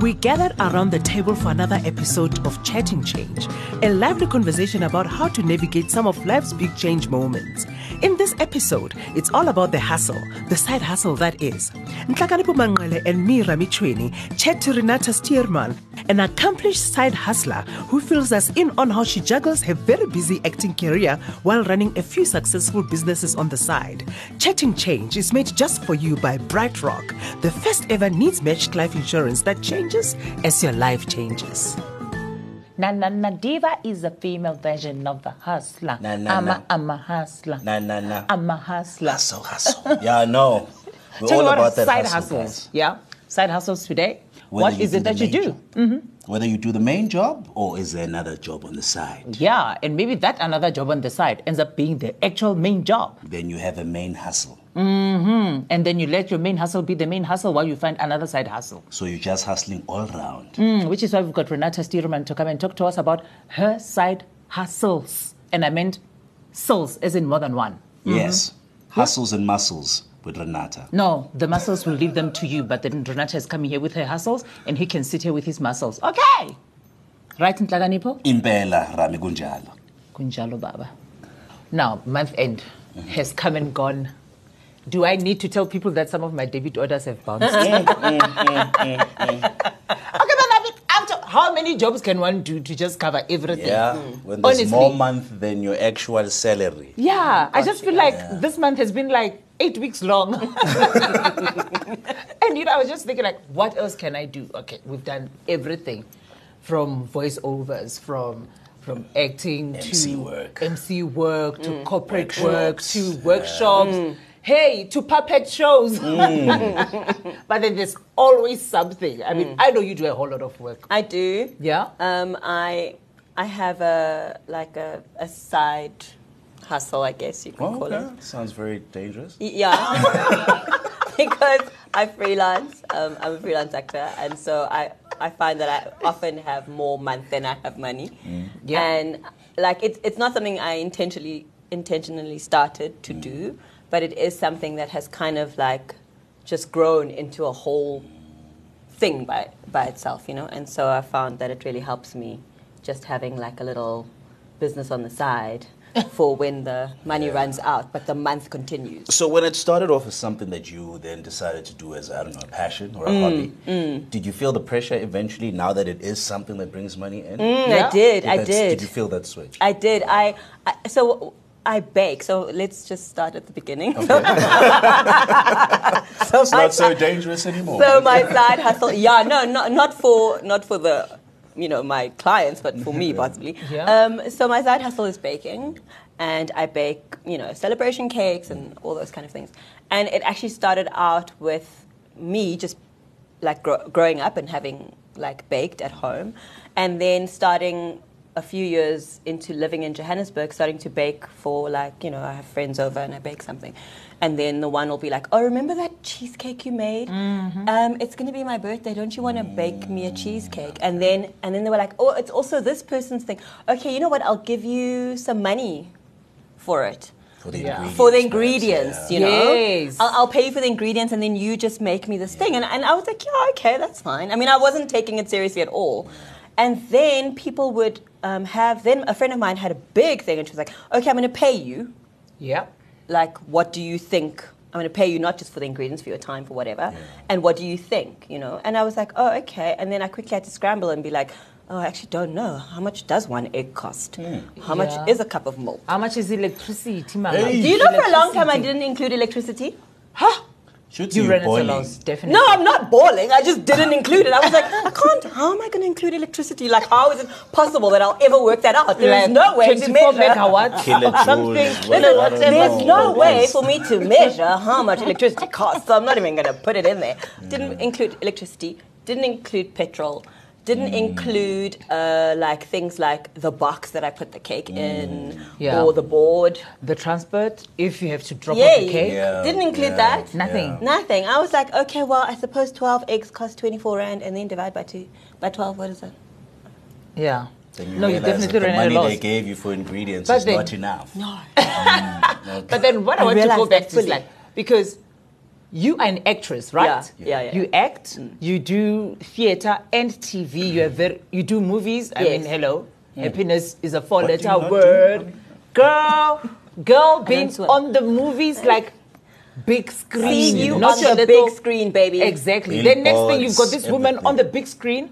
We gathered around the table for another episode of Chatting Change, a lively conversation about how to navigate some of life's big change moments. In this episode, it's all about the hustle, the side hustle that is. Ntlakanipo Mangale and me, Rami chat to Renate Stuurman, an accomplished side hustler who fills us in on how she juggles her very busy acting career while running a few successful businesses on the side. Chatting Change is made just for you by BrightRock, the first ever needs matched life insurance that changes as your life changes. Na na na diva is a female version of the hustler. Na, na, I'm na. a I'm a hustler. Nah, nah, nah. I'm a hustler. Hustle, hustle. Yeah, I know. We're Tell all me about that side hustle, hustles. guys. Yeah, side hustles today. Whether what is it that you main do? job. Mm-hmm. Whether you do the main job or is there another job on the side? Yeah, and maybe that another job on the side ends up being the actual main job. Then you have a main hustle. Mm-hmm. And then you let your main hustle be the main hustle while you find another side hustle. So you're just hustling all round. Mm, which is why we've got Renate Stuurman to come and talk to us about her side hustles. And I meant souls, as in more than one. Mm-hmm. Yes. Hustles and muscles with Renate. No, the muscles will leave them to you, but then Renate is coming here with her hustles and he can sit here with his muscles. Okay. Right, Ntlakanipo? Impela Rami Gunjalo. Kunjalo Baba. Now, month end mm-hmm. has come and gone. Do I need to tell people that some of my debit orders have bounced? Eh, eh, eh, okay, but I mean, after how many jobs can one do to just cover everything? Yeah. Hmm. When there's Honestly. more month than your actual salary. Yeah, I just feel like this month has been like eight weeks long. and you know, I was just thinking like, what else can I do? Okay, we've done everything from voiceovers, from from acting MC to work. MC work to mm. corporate Workshops. work to workshops. Mm. Hey, to puppet shows. but then there's always something. I mean, I know you do a whole lot of work. I do. Yeah? Um, I I have a like a, a side hustle, I guess you can Oh, call it. Sounds very dangerous. Yeah. because I freelance. Um, I'm a freelance actor, and so I I find that I often have more month than I have money. Yeah. And like it's it's not something I intentionally intentionally started to do, but it is something that has kind of like just grown into a whole thing by by itself, you know. And so I found that it really helps me just having like a little business on the side for when the money runs out, but the month continues. So when it started off as something that you then decided to do as I don't know a passion or a Mm, hobby, did you feel the pressure eventually? Now that it is something that brings money in, Mm, Yeah. I did, I did. Did you feel that switch? I did. I, I so I bake. So let's just start at the beginning. That's not so dangerous anymore. So my side hustle, yeah, no, not not for not for the, you know, my clients, but for me possibly. Yeah. Um, so my side hustle is baking, and I bake, you know, celebration cakes and all those kind of things. And it actually started out with me just like gro- growing up and having like baked at home, and then starting a few years into living in Johannesburg, starting to bake for like you know I have friends over and I bake something, and then the one will be like, oh remember that cheesecake you made? Um, it's gonna be my birthday. Don't you want to bake me a cheesecake? And then and then they were like, oh it's also this person's thing. Okay, you know what? I'll give you some money for it for the Yeah. ingredients. for the perhaps, yeah. you know. Yes. I'll, I'll pay you for the ingredients, and then you just make me this thing. And, and I was like, yeah, okay, that's fine. I mean, I wasn't taking it seriously at all. And then people would um, have. Then a friend of mine had a big thing, and she was like, okay, I'm going to pay you. Yeah. Like, what do you think? I'm going to pay you not just for the ingredients, for your time, for whatever. And what do you think? You know. And I was like, oh, okay. And then I quickly had to scramble and be like. Oh, I actually don't know. How much does one egg cost? How much is a cup of milk? How much is electricity, mama? Hey. Do you know for a long time I didn't include electricity? Huh? Should You you ran it boiling? alone, definitely. No, I'm not bawling. I just didn't include it. I was like, I can't. How am I going to include electricity? Like, how is it possible that I'll ever work that out? There is Like no way to measure. megawatts Kilojoules, or something. what- Listen, I there's no way for me to measure how much electricity costs, so I'm not even going to put it in there. Didn't include electricity. Didn't include petrol. Didn't hmm. include uh, like things like the box that I put the cake hmm. in, Yeah. or the board. The transport, if you have to drop off the cake, Yeah, Didn't include yeah, that. Nothing. yeah. Nothing. I was like, okay, well, I suppose 12 eggs cost 24 rand and then divide by two. By 12, what is that? yeah. Then you no, you realize definitely that the ran at a money loss. they gave you for ingredients But is then- not enough. No. Mm, but then what I, I want to go realized back that to is fully. like because you are an actress, right? Yeah, yeah, yeah. You act, you do theater and TV. You are very, you do movies. I mean, hello, Hmm. happiness is a What four-letter not do? word. Girl, girl, being on the movies like big screen. See you not on your the little- big screen, baby. Exactly. Then next thing you've got Billboards, this woman on the big screen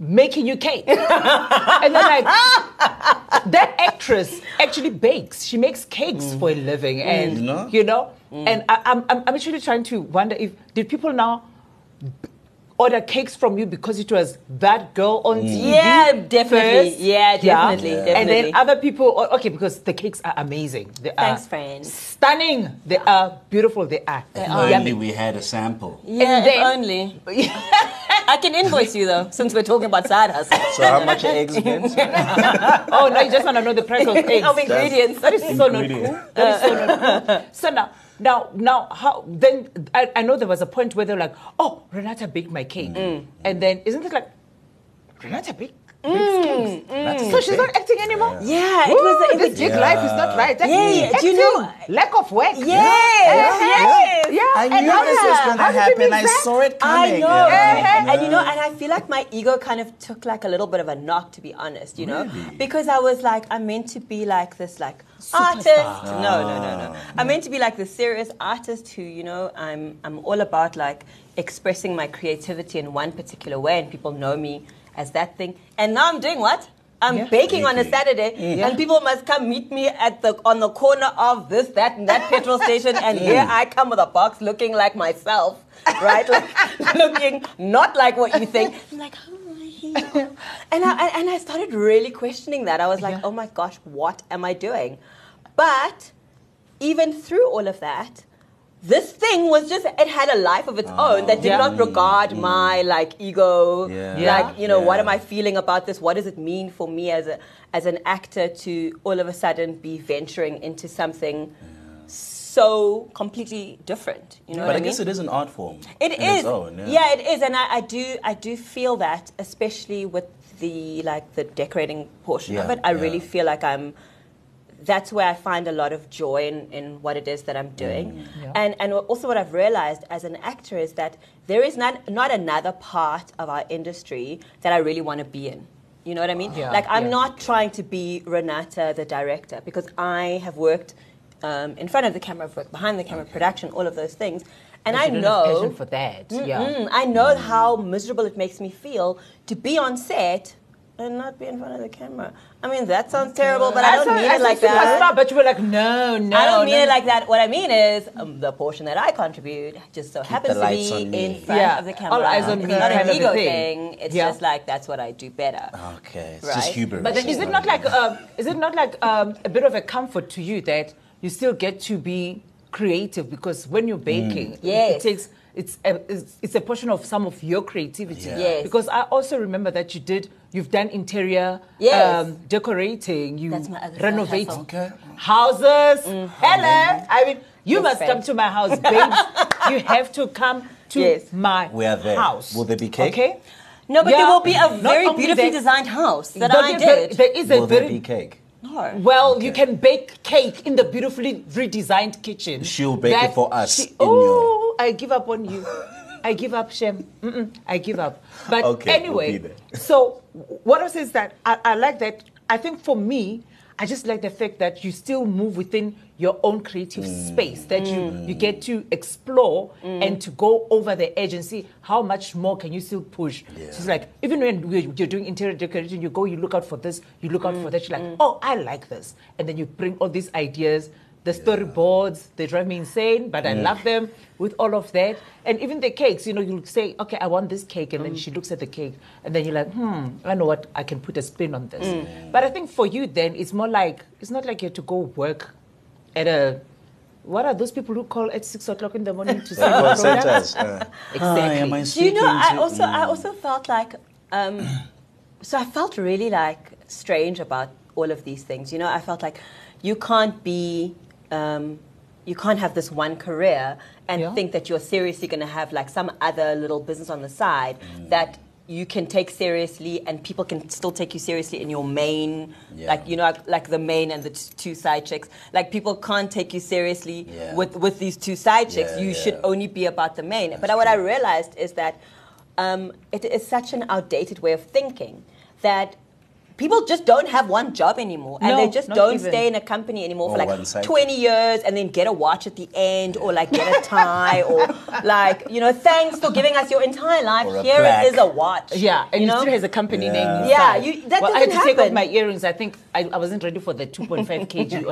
making you cake. and then like that actress actually bakes. She makes cakes for a living, and You know? You know. And I, I'm I'm I'm actually trying to wonder if did people now order cakes from you because it was that girl on mm. TV? Yeah, definitely. first? Yeah, definitely, And definitely. then other people, okay, because the cakes are amazing. They Thanks, are friend. Stunning. They are beautiful. They are. If yummy. only we had a sample. Yeah, And if then- only. I can invoice you though, since we're talking about side hustle. So how much are eggs again? oh no, you just want to know the price of eggs. of ingredients. That is so not cool. That is so not cool. So now, now, now, how? Then I, I know there was a point where they're like, "Oh, Renate baked my cake," mm. and then isn't it like Renate baked? Bakes mm, cakes? Mm. So she's not acting anymore. Yeah, it Ooh, was. It this was gig life is not right. That Yeah, yeah, do you know- lack of work? Yes, yes. yeah. I knew how this was going to happen. I saw it coming. I coming. know, Yeah. and you know, and I feel like my ego kind of took like a little bit of a knock, to be honest. You know, Really? because I was like, I'm meant to be like this, like artist. Ah. No, no, no, no. I'm meant to be like the serious artist who, you know, I'm, I'm all about like expressing my creativity in one particular way, and people know me as that thing. And now I'm doing what? I'm Yeah. baking on a Baking. Saturday, and people must come meet me at the on the corner of this, that, and that petrol station, and here I come with a box, looking like myself, right? Like looking not like what you think. I'm like, oh, how am I here? And I and I started really questioning that. I was like, Yeah. oh my gosh, what am I doing? But even through all of that, this thing was just it had a life of its oh. own that did Yeah. not regard mm-hmm. my like ego Yeah. like you know what am i feeling about this what does it mean for me as a as an actor to all of a sudden be venturing into something so completely different you know But what I i mean guess it is an art form. it in is. Its own, yeah. yeah. it is, and I, I do, I do feel that, especially with the like the decorating portion of it. I really feel like I'm. That's where I find a lot of joy in, in what it is that I'm doing, Mm. Yeah. and and also what I've realized as an actor is that there is not not another part of our industry that I really want to be in. You know what I mean? Yeah, like I'm yeah. not trying to be Renate, the director, because I have worked um, in front of the camera, I've worked behind the camera, production, all of those things, and I you don't have know for that. Yeah. Mm, I know how miserable it makes me feel to be on set and not be in front of the camera. I mean, that sounds terrible, but I don't saw- mean I it like Superstar, that. But you were like, no, no. I don't mean no, it like that. What I mean is um, the portion that I contribute just so happens to be in front Yeah, of the camera. all camera. eyes on it's me not an ego thing. thing. It's Yeah. just like that's what I do better. Okay, it's Right? just hubris. But then, is it not like um, is it not like um, a bit of a comfort to you that you still get to be creative because when you're baking, it- Yes. it takes it's a, it's, it's a portion of some of your creativity. Yeah. Yes. Because I also remember that you did you've done interior Yes. um, decorating, you That's my other side renovate. Okay. houses. Hello, I mean you Yes, must friend. come to my house, babes. you have to come to Yes. my We are there. house. Will there be cake? Okay. No, but Yeah. there will be a Not very beautifully that- designed house that But I there- did. there is a Will there be cake? no. well, you can bake cake in the beautifully redesigned kitchen. She'll bake it for us she- in oh, I give up on you. I give up, Shem. Mm-mm, I give up. But Okay, we'll anyway, be there. so what else is that? I, I like that. I think for me, I just like the fact that you still move within your own creative Mm. space, that you, mm. you get to explore mm. and to go over the edge and see how much more can you still push. Yeah. It's like, even when you're doing interior decoration, you go, you look out for this, you look out for mm. that, you're like, oh, I like this. And then you bring all these ideas, the storyboards, they drive me insane, but I love them with all of that. And even the cakes, you know, you'll say, okay, I want this cake. And then she looks at the cake, and then you're like, hmm, I know what, I can put a spin on this. But I think for you, then, it's more like, it's not like you have to go work at a, what are those people who call at six o'clock in the morning to sell Call products? centers. Uh, Exactly. Hi, am I Do you know? I to- also I Mm. also felt like um, so I felt really like strange about all of these things. You know, I felt like you can't be um, you can't have this one career and Yeah. think that you're seriously going to have like some other little business on the side that you can take seriously and people can still take you seriously in your main Yeah. like you know like, like the main and the t- two side chicks like people can't take you seriously Yeah. with with these two side chicks Yeah, you yeah. should only be about the main but That's what i realized is that um, it is such an outdated way of thinking that people just don't have one job anymore and No, they just don't even. stay in a company anymore Or for like 20 years and then get a watch at the end or like get a tie or like you know thanks for giving us your entire life Or a here plaque. it is a watch Yeah, and you it know? still has a company Yeah. name. Yeah, you- that well, I had to doesn't take off my earrings. I think I, I wasn't ready for the 2.5 kg on each ear.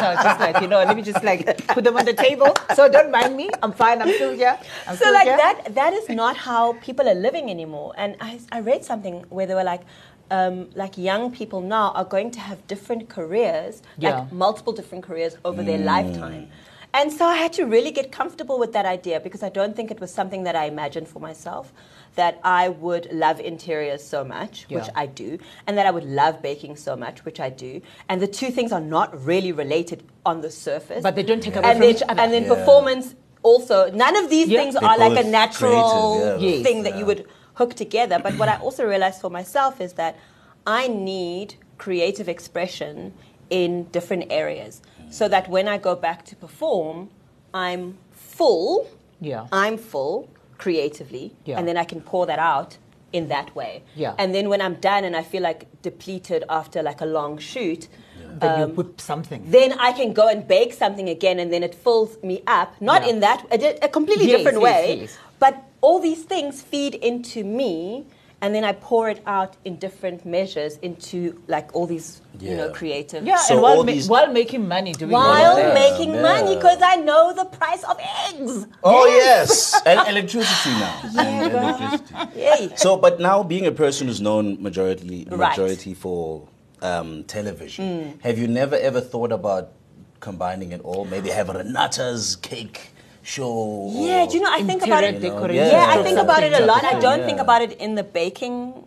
So I was just like, you know, let me just like put them on the table. So don't mind me. I'm fine. I'm still here. I'm so still like here. that that is not how people are living anymore and i, I read something where they were like um, like young people now are going to have different careers Yeah. like multiple different careers over their lifetime and so i had to really get comfortable with that idea because i don't think it was something that i imagined for myself that i would love interiors so much which i do and that i would love baking so much which i do and the two things are not really related on the surface But they don't take away and from then, each other. and then Yeah. performance also none of these Yeah. things They're are like a natural creative, yeah. Yes. thing that Yeah. you would hook together but what i also realized for myself is that i need creative expression in different areas so that when i go back to perform i'm full Yeah. i'm full creatively Yeah. and then i can pour that out in that way Yeah. and then when i'm done and i feel like depleted after like a long shoot then um, you whip something. then I can go and bake something again, and then it fills me up. Not Yeah. in that a, a completely Yes, different yes, way, yes. but all these things feed into me, and then I pour it out in different measures into like all these you know Yeah. creative. yeah, So and while, ma- these- while making money doing all While of making Yeah. money, because I know the price of eggs. Oh yes, and electricity now. and electricity. Yay. So, but now being a person who's known majority Right. majority for um, television, Mm. have you never ever thought about combining it all? Maybe have a Renate's cake show. Yeah, do you know? I think about it. decoration. Yeah, I think about it a lot. I don't Yeah. think about it in the baking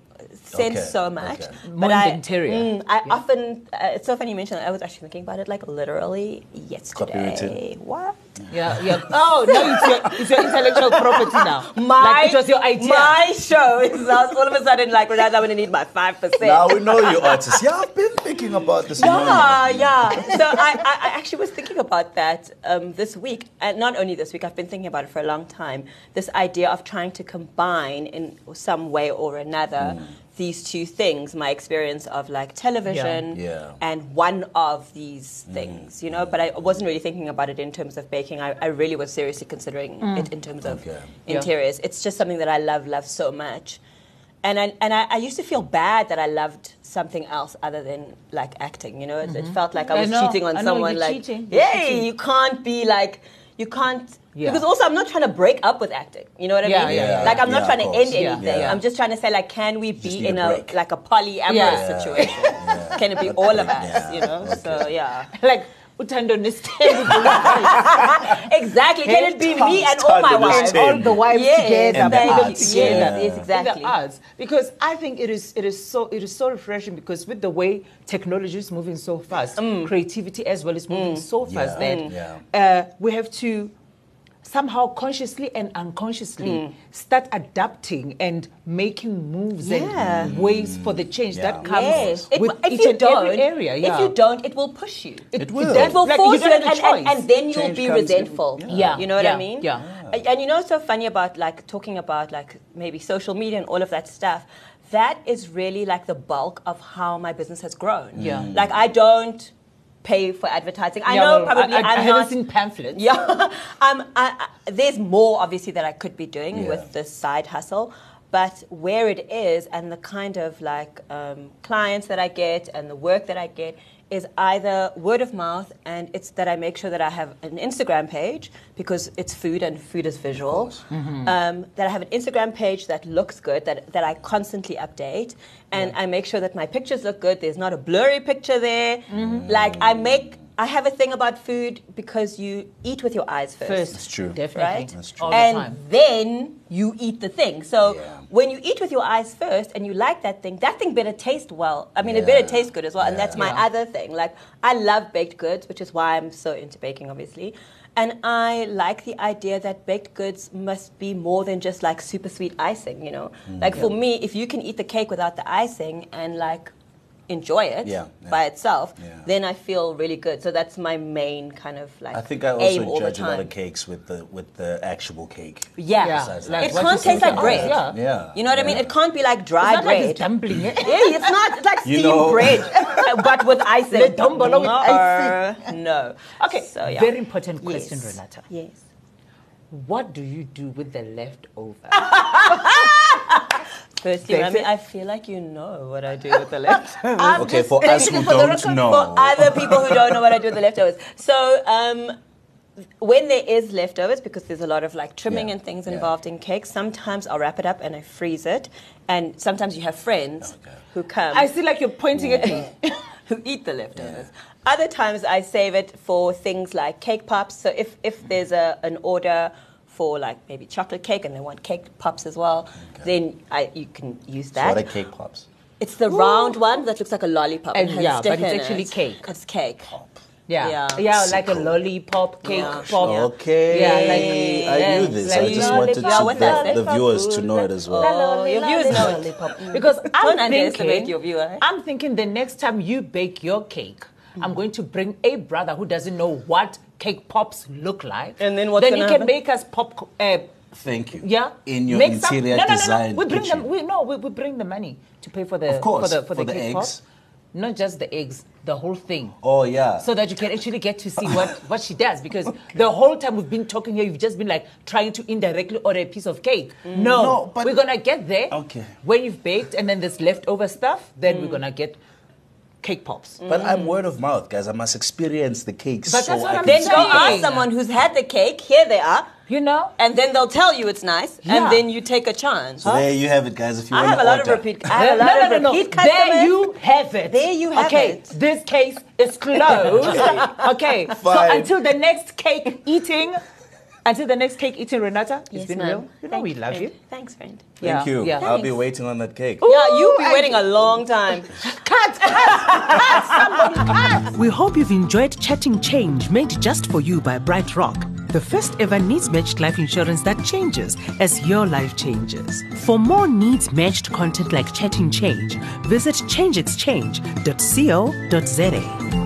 sense Okay, so much. okay. More in I, the interior. mm, I often, uh, it's so funny you mentioned that. I was actually thinking about it like literally yesterday. Copywritten. What? Yeah, yeah. Oh, no, it's your, it's your intellectual property now. My, like it was your idea. My show is all of a sudden like, Renate, I'm going to need my 5%. Now we know you artists. Yeah, I've been thinking about this. Yeah, morning. yeah. So I, I, I actually was thinking about that um, this week, and not only this week. I've been thinking about it for a long time. This idea of trying to combine in some way or another these two things: my experience of like television, Yeah. and one of these mm. things. You know, but I wasn't really thinking about it in terms of baking. I, I really was seriously considering mm. it in terms of Okay. Yeah. interiors. It's just something that I love, love so much. And I, and I, I used to feel bad that I loved something else other than like acting. You know, it, it mm-hmm. felt like I I was know, cheating on I know, someone. you're like, cheating, you're hey, cheating." you can't be like, you can't. Yeah. Because also, I'm not trying to break up with acting. You know what I Yeah, mean? yeah, yeah. Like, I'm not Yeah, trying to course. end anything. yeah. I'm just trying to say, like, can we be in a a like a polyamorous Yeah. situation? Yeah. Can it be all of us? Yeah, You know? So yeah. like, Uthando Nes'thembu. exactly. Can it be me and all my Tandem wives? ten. all the wives Yes, together, And the put them together. yeah. Yes, exactly. The because I think it is it is so it is so refreshing because with the way technology is moving so fast, Mm. creativity as well is moving so fast Yeah, that yeah. uh, we have to somehow consciously and unconsciously Mm. start adapting and making moves Yeah. and ways for the change Yeah. that comes Yes. It, with if each you and don't, every area. Yeah. if you don't, it will push you. It will. does- It will like, force you you, don't and, and, and then you'll Change be resentful. in- Yeah. You know what Yeah. I mean? Yeah. And and you know what's so funny about like talking about like maybe social media and all of that stuff? That is really like the bulk of how my business has grown. Yeah. Like I don't pay for advertising. I Yeah, know well, probably I, am I, haven't not seen pamphlets. yeah, um, I, I, there's more obviously that I could be doing Yeah. with this side hustle, but where it is and the kind of like um, clients that I get and the work that I get is either word of mouth and it's that I make sure that I have an Instagram page because it's food and food is visual. Um, that I have an Instagram page that looks good, that, that I constantly update, and I make sure that my pictures look good. There's not a blurry picture there. Like I make, I have a thing about food because you eat with your eyes first First, That's true. Definitely. right? That's true. All the and time. then you eat the thing. So Yeah. when you eat with your eyes first and you like that thing, that thing better taste well. I mean, it better taste good as well. And that's my Yeah. other thing. Like I love baked goods, which is why I'm so into baking, obviously. And I like the idea that baked goods must be more than just like super sweet icing, you know? Mm. like for me, if you can eat the cake without the icing and like enjoy it Yeah, yeah. by itself, Yeah. then I feel really good. So that's my main kind of like I think I also judge a lot of cakes with the with the actual cake. Yeah. Yeah, like it can't taste said like about bread. Yeah. Yeah. You know what I mean? It can't be like dry It's not bread. like it's dumpling it. Yeah, it's not it's like You steamed know- bread, but with icing. Le dombolo with no, No. Okay, So, yeah. very important question, Yes. Renate. Yes. What do you do with the leftover? Firstly, That's Rami. I feel like you know what I do with the leftovers. Okay, for us who for don't record, know. For other people who don't know what I do with the leftovers. So, um, when there is leftovers, because there's a lot of like trimming Yeah, and things yeah. involved in cakes, sometimes I'll wrap it up and I freeze it. And sometimes you have friends Okay. who come. I see like you're pointing at me. who eat the leftovers. Other times I save it for things like cake pops. So if, if there's a, an order for like maybe chocolate cake and they want cake pops as well, then I, you can use So that. what are cake pops? it's the round one that looks like a lollipop. And and has yeah, but it's in actually it. cake. It's cake. Yeah, Yeah. yeah, like a lollipop cake Yeah. pop. Okay. Yeah, like- I yeah, knew this. like I just wanted Yeah, what does to, it? the, the viewers to know it as well. Oh, your viewers know it. Lollipop. Because I'm Don't thinking, your viewer, eh? I'm thinking the next time you bake your cake, I'm going to bring a brother who doesn't know what cake pops look like. And then what's Then he gonna can happen? make us pop. Uh, Thank you. yeah, In your Make some- interior no, no, no, design No, we bring kitchen. them. We no, we, we bring the money to pay for the Of course, for the for, for the, the cake eggs. pop. Not just the eggs, the whole thing. Oh yeah. so that you can actually get to see what, what she does because the whole time we've been talking here you've just been like trying to indirectly order a piece of cake no, No, but- we're gonna get there Okay. when you've baked and then there's leftover stuff then we're gonna get cake pops but I'm mm. word of mouth, guys. I must experience the cake. But so that's what I I'm can Then see go ask someone who's had the cake. Here they are. you know And then they'll tell you it's nice. Yeah. And then you take a chance. So there you have it, guys. If you I want have a to lot of order. repeat. I have a no, lot no, of no, no. repeat customers. There you have it. There you have it. okay, it. this case is closed. okay, so Fine. until the next cake eating, until the next cake eating, Renate, it's Yes, been ma'am. real. You know Thank we love friend. you. Thanks, friend. Thank Yeah, you. yeah. I'll be waiting on that cake. Yeah, you'll be I- waiting a long time. Cut, cut, cut, somebody cut. We hope you've enjoyed Chatting Change made just for you by BrightRock, the first ever needs matched life insurance that changes as your life changes. For more needs matched content like Chatting Change, visit changeexchange.co.za.